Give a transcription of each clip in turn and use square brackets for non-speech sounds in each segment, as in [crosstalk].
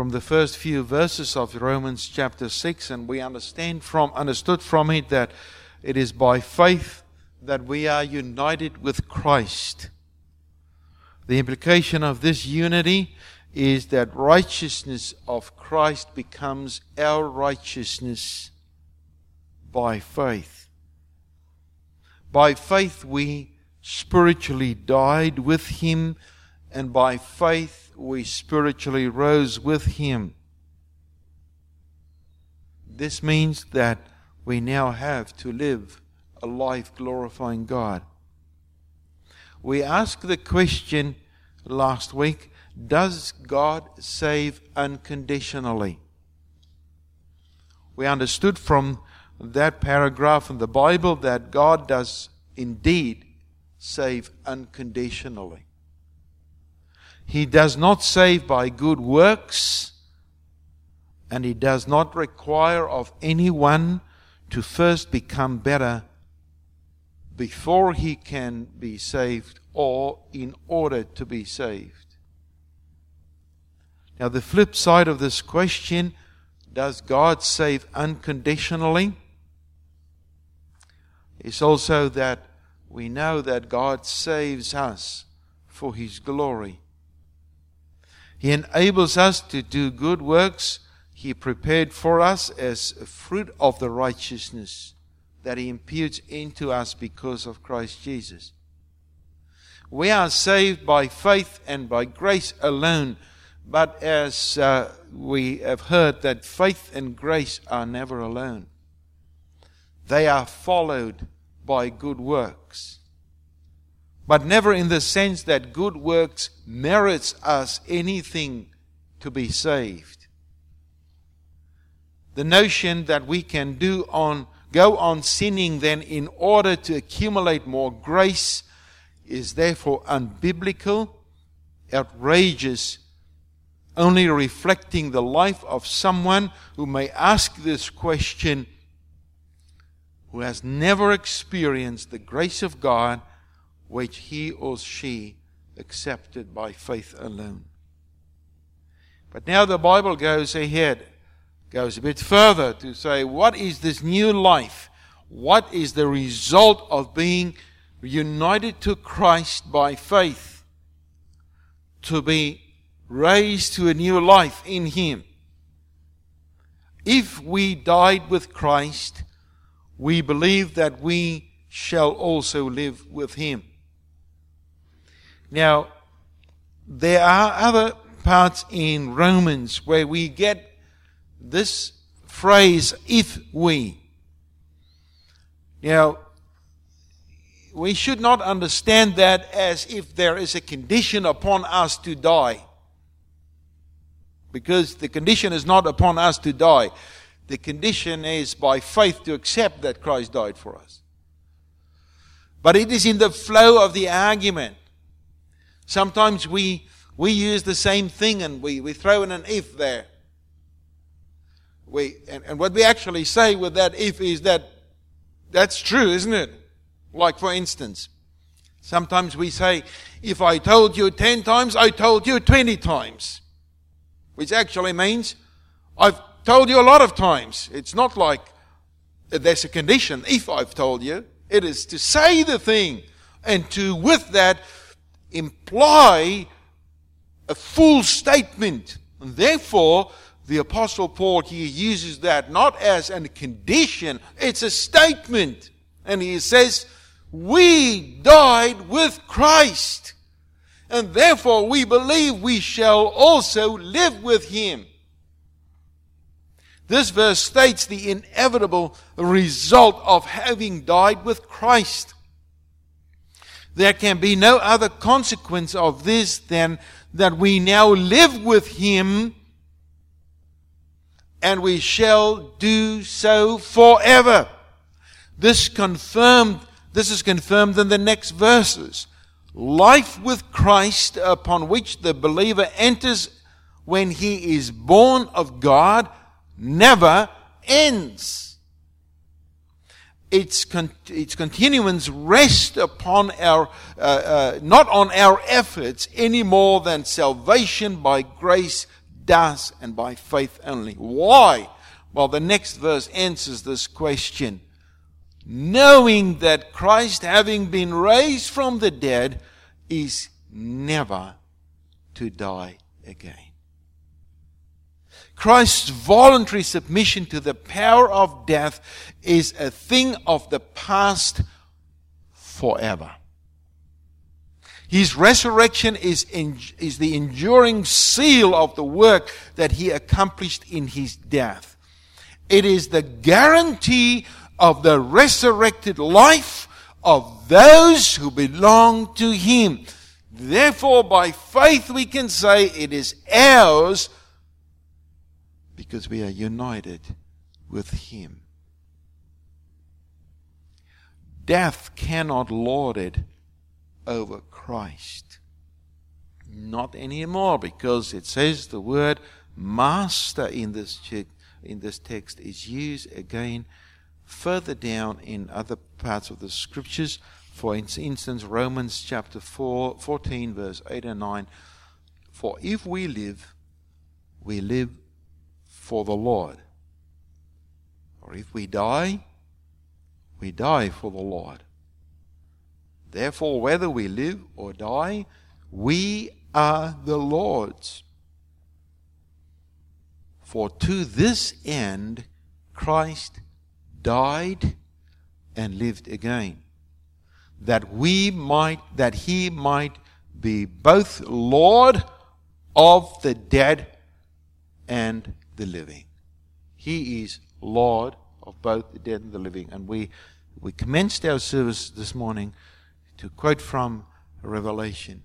from the first few verses of Romans chapter 6, and we understand from, understood from it that it is by faith that we are united with Christ. The implication of this unity is that righteousness of Christ becomes our righteousness by faith. By faith we spiritually died with him, and by faith we spiritually rose with him. This means that we now have to live a life glorifying God. We asked the question last week Does God save unconditionally? We understood from that paragraph in the Bible that God does indeed save unconditionally. He does not save by good works, and He does not require of anyone to first become better before he can be saved or in order to be saved. Now, the flip side of this question does God save unconditionally? Is also that we know that God saves us for His glory. He enables us to do good works He prepared for us as a fruit of the righteousness that He imputes into us because of Christ Jesus. We are saved by faith and by grace alone, but as uh, we have heard, that faith and grace are never alone. They are followed by good works. But never in the sense that good works merits us anything to be saved. The notion that we can do on go on sinning then in order to accumulate more grace is therefore unbiblical, outrageous, only reflecting the life of someone who may ask this question who has never experienced the grace of God which he or she accepted by faith alone. But now the Bible goes ahead goes a bit further to say, what is this new life? What is the result of being united to Christ by faith? To be raised to a new life in Him. If we died with Christ, we believe that we shall also live with Him. Now, there are other parts in Romans where we get this phrase, if we. Now, we should not understand that as if there is a condition upon us to die. Because the condition is not upon us to die. The condition is by faith to accept that Christ died for us. But it is in the flow of the argument. Sometimes we, we use the same thing and we, we throw in an if there we, and, and what we actually say with that if is that that's true, isn't it? Like, for instance, sometimes we say, if I told you 10 times, I told you 20 times. Which actually means, I've told you a lot of times. It's not like there's a condition, if I've told you. It is to say the thing and to, with that, imply a full statement. And therefore, the Apostle Paul here uses that not as a condition, it's a statement. And he says, We died with Christ. And therefore we believe we shall also live with him. This verse states the inevitable result of having died with Christ. There can be no other consequence of this than that we now live with him and we shall do so forever. This confirmed, this is confirmed in the next verses. Life with Christ upon which the believer enters when he is born of God never ends. Its, con- its continuance rests upon our, uh, uh, not on our efforts any more than salvation by grace does, and by faith only. Why? Well, the next verse answers this question. Knowing that Christ, having been raised from the dead, is never to die again. Christ's voluntary submission to the power of death is a thing of the past forever. His resurrection is, in, is the enduring seal of the work that he accomplished in his death. It is the guarantee of the resurrected life of those who belong to him. Therefore, by faith, we can say it is ours because we are united with him. Death cannot lord it over Christ. Not anymore, because it says the word master in this, in this text is used again further down in other parts of the scriptures. For instance, Romans chapter 4, 14, verse 8 and 9. For if we live, we live for the Lord. Or if we die, we die for the Lord. Therefore, whether we live or die, we are the Lord's. For to this end Christ died and lived again, that we might, that he might be both Lord of the dead and the living. He is Lord of both the dead and the living. And we, we commenced our service this morning to quote from Revelation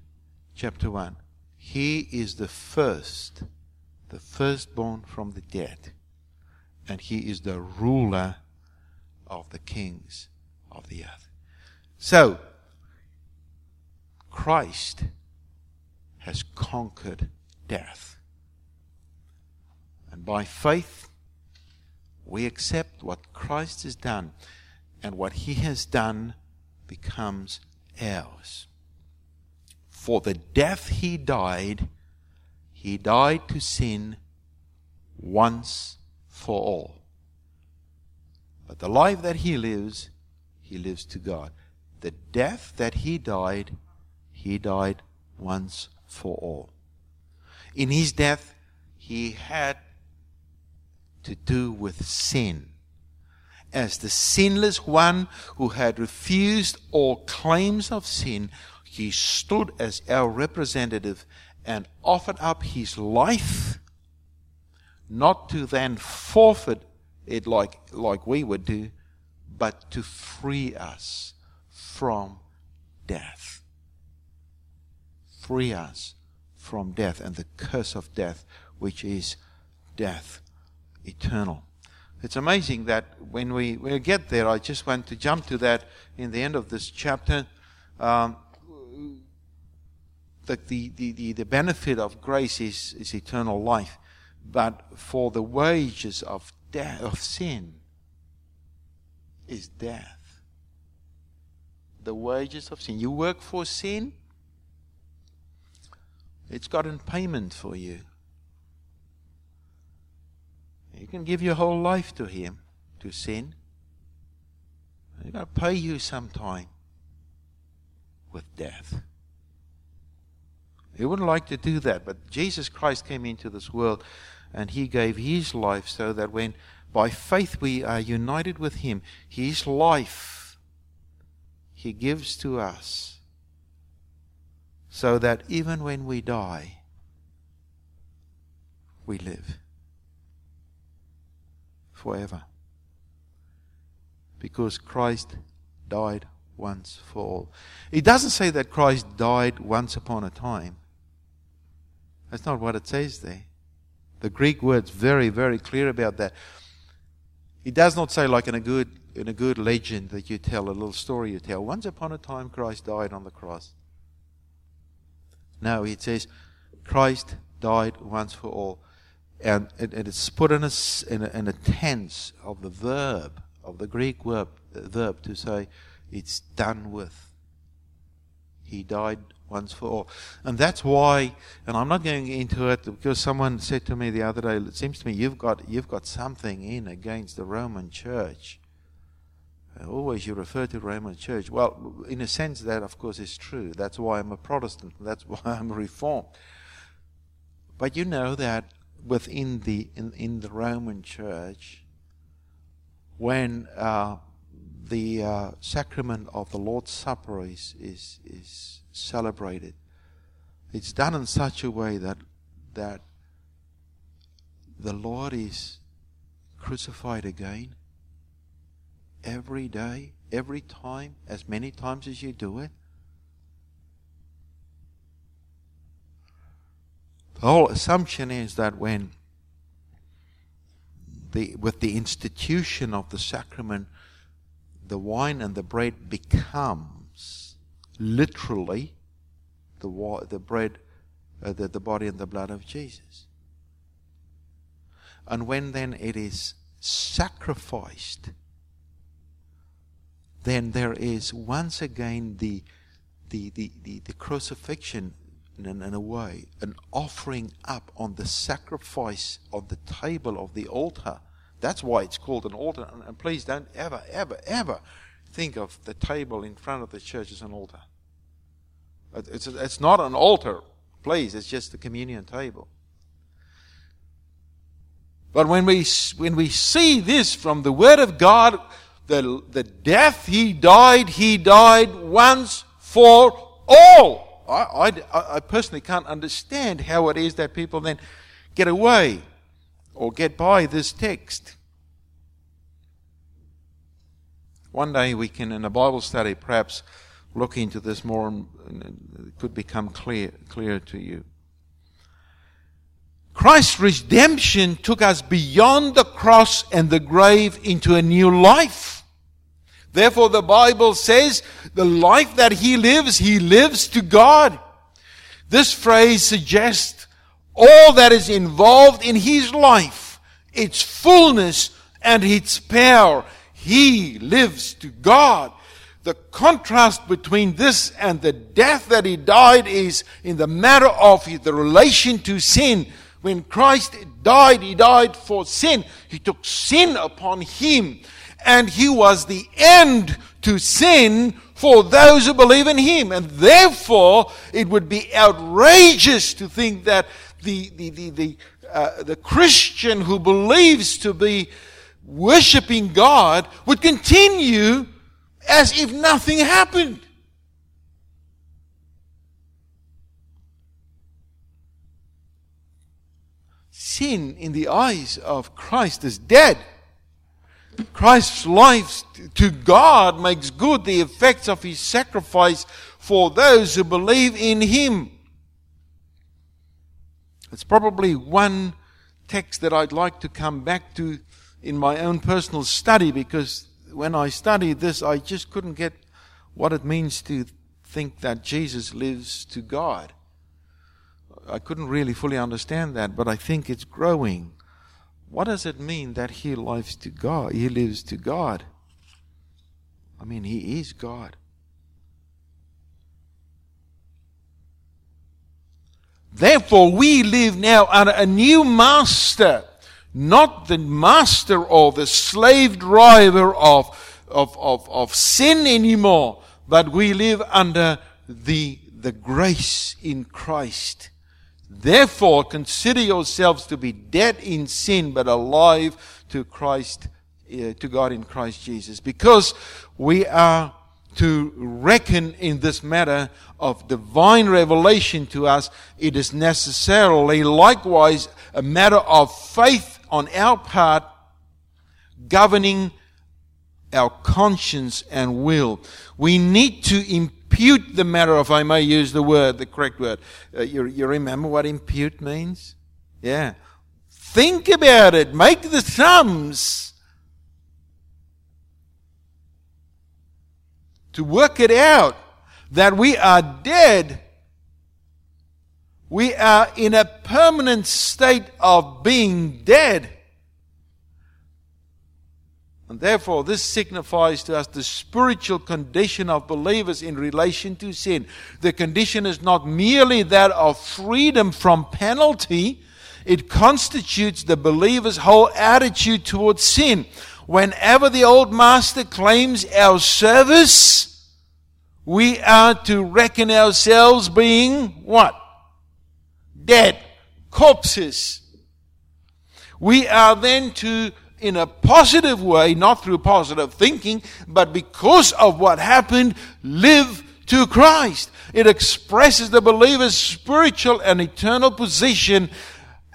chapter 1. He is the first, the firstborn from the dead. And he is the ruler of the kings of the earth. So, Christ has conquered death. And by faith, we accept what Christ has done, and what he has done becomes ours. For the death he died, he died to sin once for all. But the life that he lives, he lives to God. The death that he died, he died once for all. In his death, he had to do with sin. As the sinless one who had refused all claims of sin, he stood as our representative and offered up his life, not to then forfeit it like, like we would do, but to free us from death. Free us from death and the curse of death, which is death eternal. It's amazing that when we, we get there, I just want to jump to that in the end of this chapter. Um, the, the, the, the benefit of grace is, is eternal life. But for the wages of death, of sin, is death. The wages of sin. You work for sin, it's gotten payment for you. You can give your whole life to Him, to sin. He's going to pay you sometime with death. He wouldn't like to do that, but Jesus Christ came into this world and He gave His life so that when by faith we are united with Him, His life He gives to us so that even when we die, we live forever. Because Christ died once for all. It doesn't say that Christ died once upon a time. That's not what it says there. The Greek word's very, very clear about that. It does not say like in a good in a good legend that you tell, a little story you tell. Once upon a time Christ died on the cross. No, it says Christ died once for all and, it's put in a, in a, in a tense of the verb, of the Greek verb, verb to say, it's done with. He died once for all. And that's why, and I'm not going into it because someone said to me the other day, it seems to me you've got, you've got something in against the Roman church. Always you refer to Roman church. Well, in a sense, that of course is true. That's why I'm a Protestant. That's [laughs] why I'm a Reformed. But you know that within the in, in the Roman church, when uh, the uh, sacrament of the Lord's Supper is, is, is celebrated. It's done in such a way that, that the Lord is crucified again every day, every time, as many times as you do it. The whole assumption is that when the, with the institution of the sacrament, the wine and the bread becomes literally the, the bread, uh, the, the body and the blood of Jesus. And when then it is sacrificed, then there is once again the, the, the, the, the crucifixion in, in a way, an offering up on the sacrifice on the table of the altar that's why it's called an altar. And please don't ever, ever, ever think of the table in front of the church as an altar. It's, it's not an altar, please. It's just the communion table. But when we, when we see this from the Word of God, the, the death He died, He died once for all. I, I, I personally can't understand how it is that people then get away or get by this text. One day we can, in a Bible study, perhaps look into this more and it could become clear, clear to you. Christ's redemption took us beyond the cross and the grave into a new life. Therefore, the Bible says the life that he lives, he lives to God. This phrase suggests all that is involved in his life, its fullness and its power. He lives to God. The contrast between this and the death that he died is in the matter of the relation to sin. When Christ died, he died for sin. He took sin upon him. And he was the end to sin for those who believe in him. And therefore, it would be outrageous to think that the, the, the, the, uh, the Christian who believes to be worshiping God would continue as if nothing happened. Sin in the eyes of Christ is dead. Christ's life to God makes good the effects of his sacrifice for those who believe in him. It's probably one text that I'd like to come back to in my own personal study because when I studied this, I just couldn't get what it means to think that Jesus lives to God. I couldn't really fully understand that, but I think it's growing. What does it mean that he lives to God? He lives to God. I mean, he is God. Therefore, we live now under a new master not the master or the slave driver of, of, of, of sin anymore, but we live under the, the grace in Christ. Therefore, consider yourselves to be dead in sin, but alive to Christ, uh, to God in Christ Jesus. Because we are to reckon in this matter of divine revelation to us, it is necessarily likewise a matter of faith on our part governing our conscience and will. We need to impute the matter, if I may use the word, the correct word. Uh, you, you remember what impute means? Yeah. Think about it. Make the sums. To work it out that we are dead we are in a permanent state of being dead. And therefore, this signifies to us the spiritual condition of believers in relation to sin. The condition is not merely that of freedom from penalty, it constitutes the believer's whole attitude towards sin. Whenever the old master claims our service, we are to reckon ourselves being what? Dead. Corpses. We are then to in a positive way, not through positive thinking, but because of what happened, live to Christ. It expresses the believer's spiritual and eternal position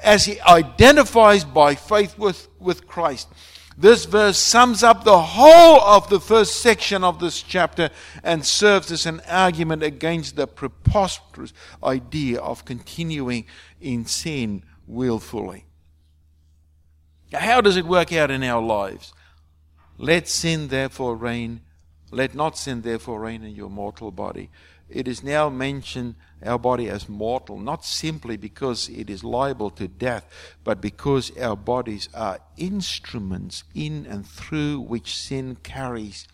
as he identifies by faith with, with Christ. This verse sums up the whole of the first section of this chapter and serves as an argument against the preposterous idea of continuing in sin willfully. How does it work out in our lives? Let sin therefore reign. Let not sin therefore reign in your mortal body. It is now mentioned our body as mortal, not simply because it is liable to death, but because our bodies are instruments in and through which sin carries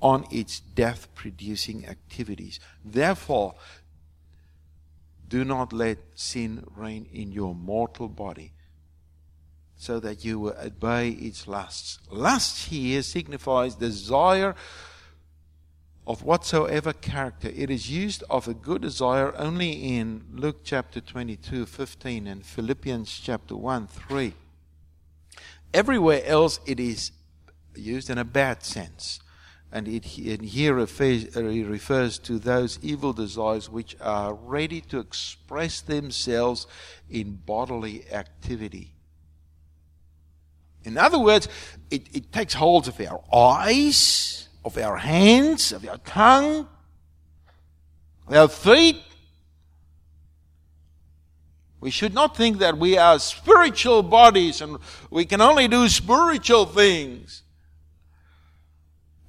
on its death producing activities. Therefore, do not let sin reign in your mortal body so that you will obey its lusts. Lust here signifies desire of whatsoever character. It is used of a good desire only in Luke chapter 22, 15, and Philippians chapter 1, 3. Everywhere else it is used in a bad sense. And it, it here refers, uh, refers to those evil desires which are ready to express themselves in bodily activity. In other words, it, it takes hold of our eyes, of our hands, of our tongue, of our feet. We should not think that we are spiritual bodies and we can only do spiritual things.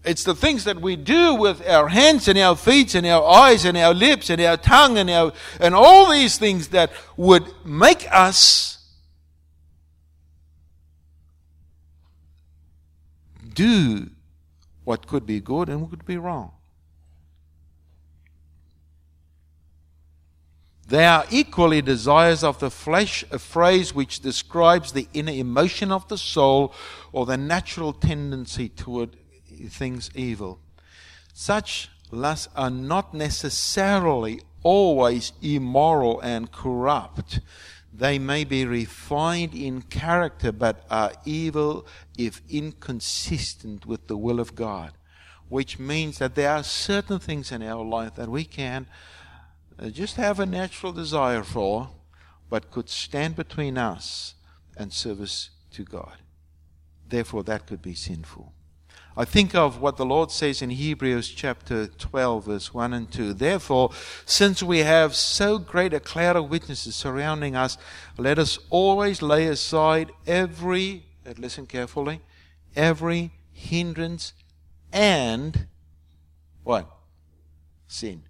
It's the things that we do with our hands and our feet and our eyes and our lips and our tongue and our, and all these things that would make us do what could be good and what could be wrong. They are equally desires of the flesh, a phrase which describes the inner emotion of the soul or the natural tendency toward things evil. Such lusts are not necessarily always immoral and corrupt. They may be refined in character, but are evil if inconsistent with the will of God. Which means that there are certain things in our life that we can uh, just have a natural desire for, but could stand between us and service to God. Therefore, that could be sinful. I think of what the Lord says in Hebrews chapter 12, verse 1 and 2. Therefore, since we have so great a cloud of witnesses surrounding us, let us always lay aside every, uh, listen carefully, every hindrance and what? Sin.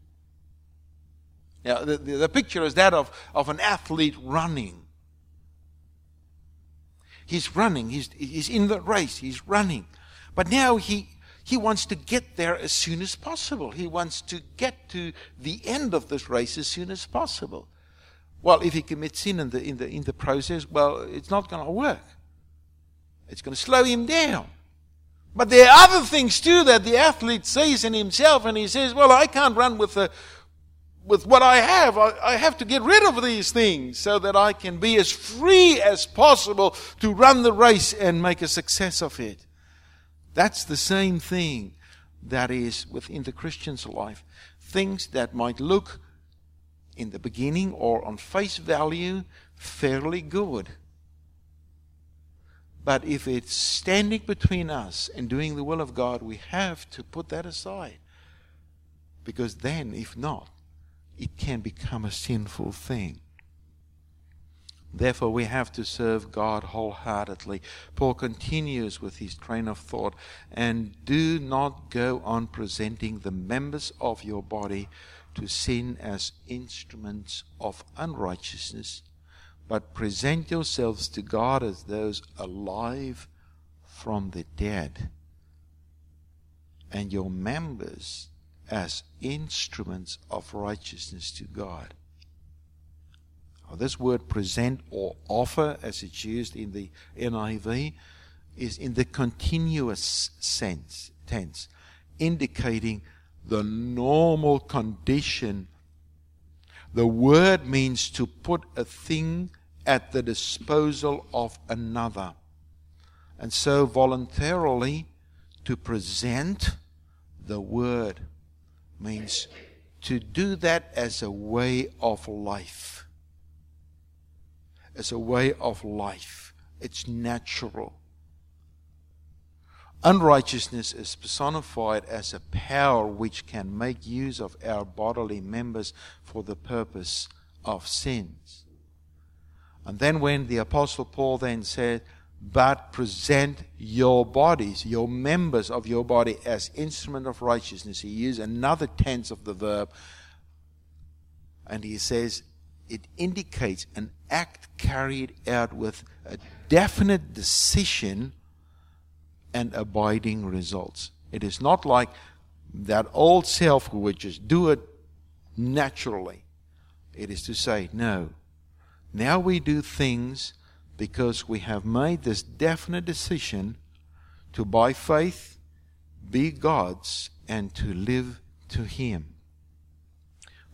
Now, the, the, the picture is that of, of an athlete running. He's running, he's, he's in the race, he's running. But now he, he wants to get there as soon as possible. He wants to get to the end of this race as soon as possible. Well, if he commits sin in the, in the, in the process, well, it's not going to work. It's going to slow him down. But there are other things too that the athlete sees in himself, and he says, Well, I can't run with, the, with what I have. I, I have to get rid of these things so that I can be as free as possible to run the race and make a success of it. That's the same thing that is within the Christian's life. Things that might look in the beginning or on face value fairly good. But if it's standing between us and doing the will of God, we have to put that aside. Because then, if not, it can become a sinful thing. Therefore, we have to serve God wholeheartedly. Paul continues with his train of thought and do not go on presenting the members of your body to sin as instruments of unrighteousness, but present yourselves to God as those alive from the dead, and your members as instruments of righteousness to God. This word present or offer, as it's used in the NIV, is in the continuous sense, tense, indicating the normal condition. The word means to put a thing at the disposal of another. And so, voluntarily, to present the word means to do that as a way of life. As a way of life. It's natural. Unrighteousness is personified as a power which can make use of our bodily members for the purpose of sins. And then when the Apostle Paul then said, but present your bodies, your members of your body as instrument of righteousness. He used another tense of the verb, and he says it indicates an act carried out with a definite decision and abiding results. It is not like that old self who would just do it naturally. It is to say, no. Now we do things because we have made this definite decision to, by faith, be God's and to live to Him.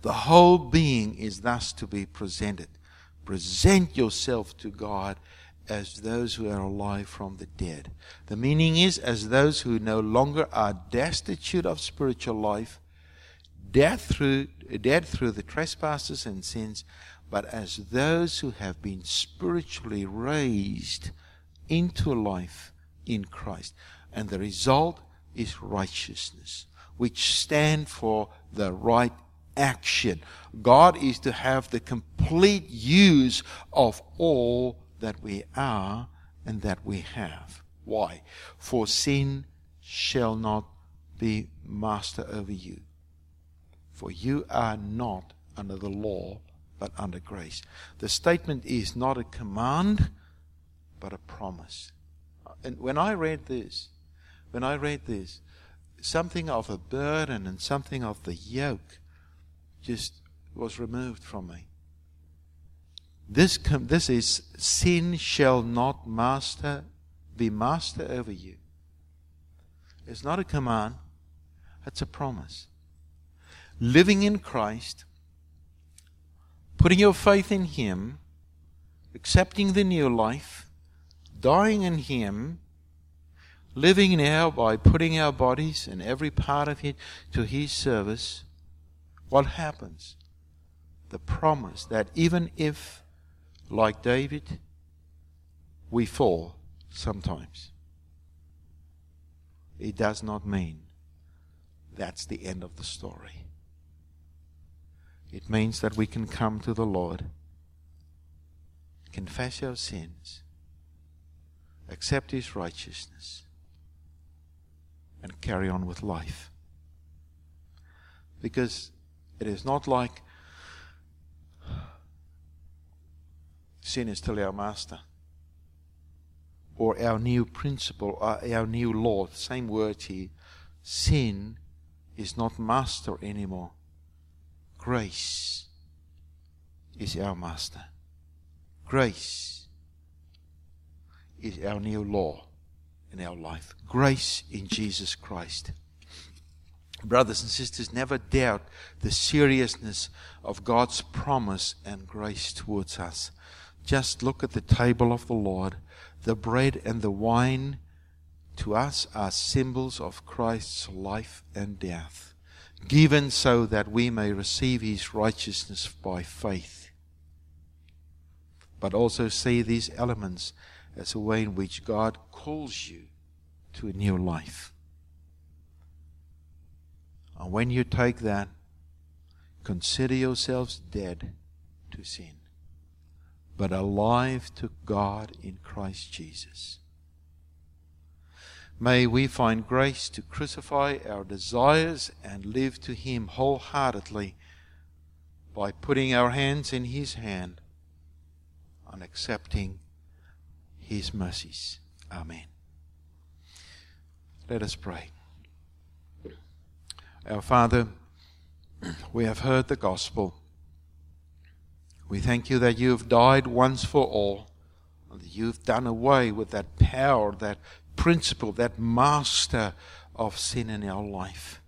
The whole being is thus to be presented. Present yourself to God as those who are alive from the dead. The meaning is as those who no longer are destitute of spiritual life, dead through, dead through the trespasses and sins, but as those who have been spiritually raised into life in Christ. And the result is righteousness, which stand for the right action. God is to have the complete use of all that we are and that we have. Why? For sin shall not be master over you. For you are not under the law, but under grace. The statement is not a command, but a promise. And when I read this, when I read this, something of a burden and something of the yoke just was removed from me. This, com- this is sin shall not master be master over you. It's not a command, it's a promise. Living in Christ, putting your faith in Him, accepting the new life, dying in Him, living now by putting our bodies and every part of it to His service, what happens? The promise that even if like David, we fall sometimes. It does not mean that's the end of the story. It means that we can come to the Lord, confess our sins, accept His righteousness, and carry on with life. Because it is not like sin is still our master. Or our new principle, uh, our new law, same word here. Sin is not master anymore. Grace is our master. Grace is our new law in our life. Grace in Jesus Christ. Brothers and sisters, never doubt the seriousness of God's promise and grace towards us. Just look at the table of the Lord. The bread and the wine to us are symbols of Christ's life and death, given so that we may receive his righteousness by faith. But also see these elements as a way in which God calls you to a new life. And when you take that, consider yourselves dead to sin but alive to God in Christ Jesus. May we find grace to crucify our desires and live to Him wholeheartedly by putting our hands in His hand and accepting His mercies. Amen. Let us pray. Our Father, we have heard the gospel. We thank you that you have died once for all, and that you've done away with that power, that principle, that master of sin in our life.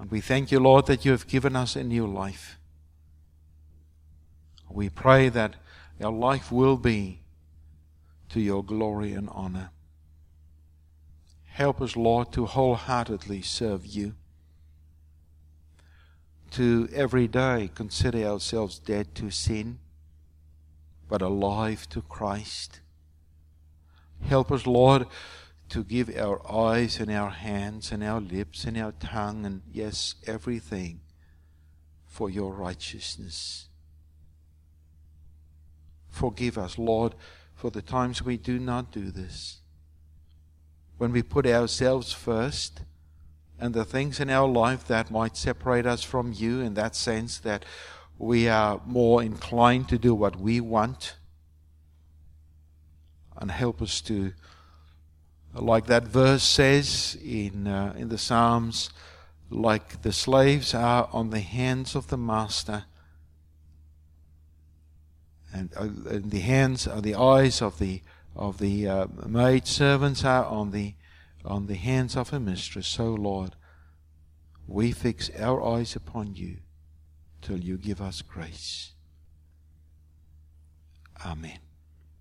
And we thank you, Lord, that you have given us a new life. We pray that our life will be to your glory and honor. Help us, Lord, to wholeheartedly serve you. To every day consider ourselves dead to sin, but alive to Christ. Help us, Lord, to give our eyes and our hands and our lips and our tongue and, yes, everything for your righteousness. Forgive us, Lord, for the times we do not do this when we put ourselves first and the things in our life that might separate us from you in that sense that we are more inclined to do what we want and help us to like that verse says in uh, in the psalms like the slaves are on the hands of the master and, uh, and the hands are the eyes of the of the uh, maid servants are on the on the hands of her mistress. So, Lord, we fix our eyes upon you till you give us grace. Amen.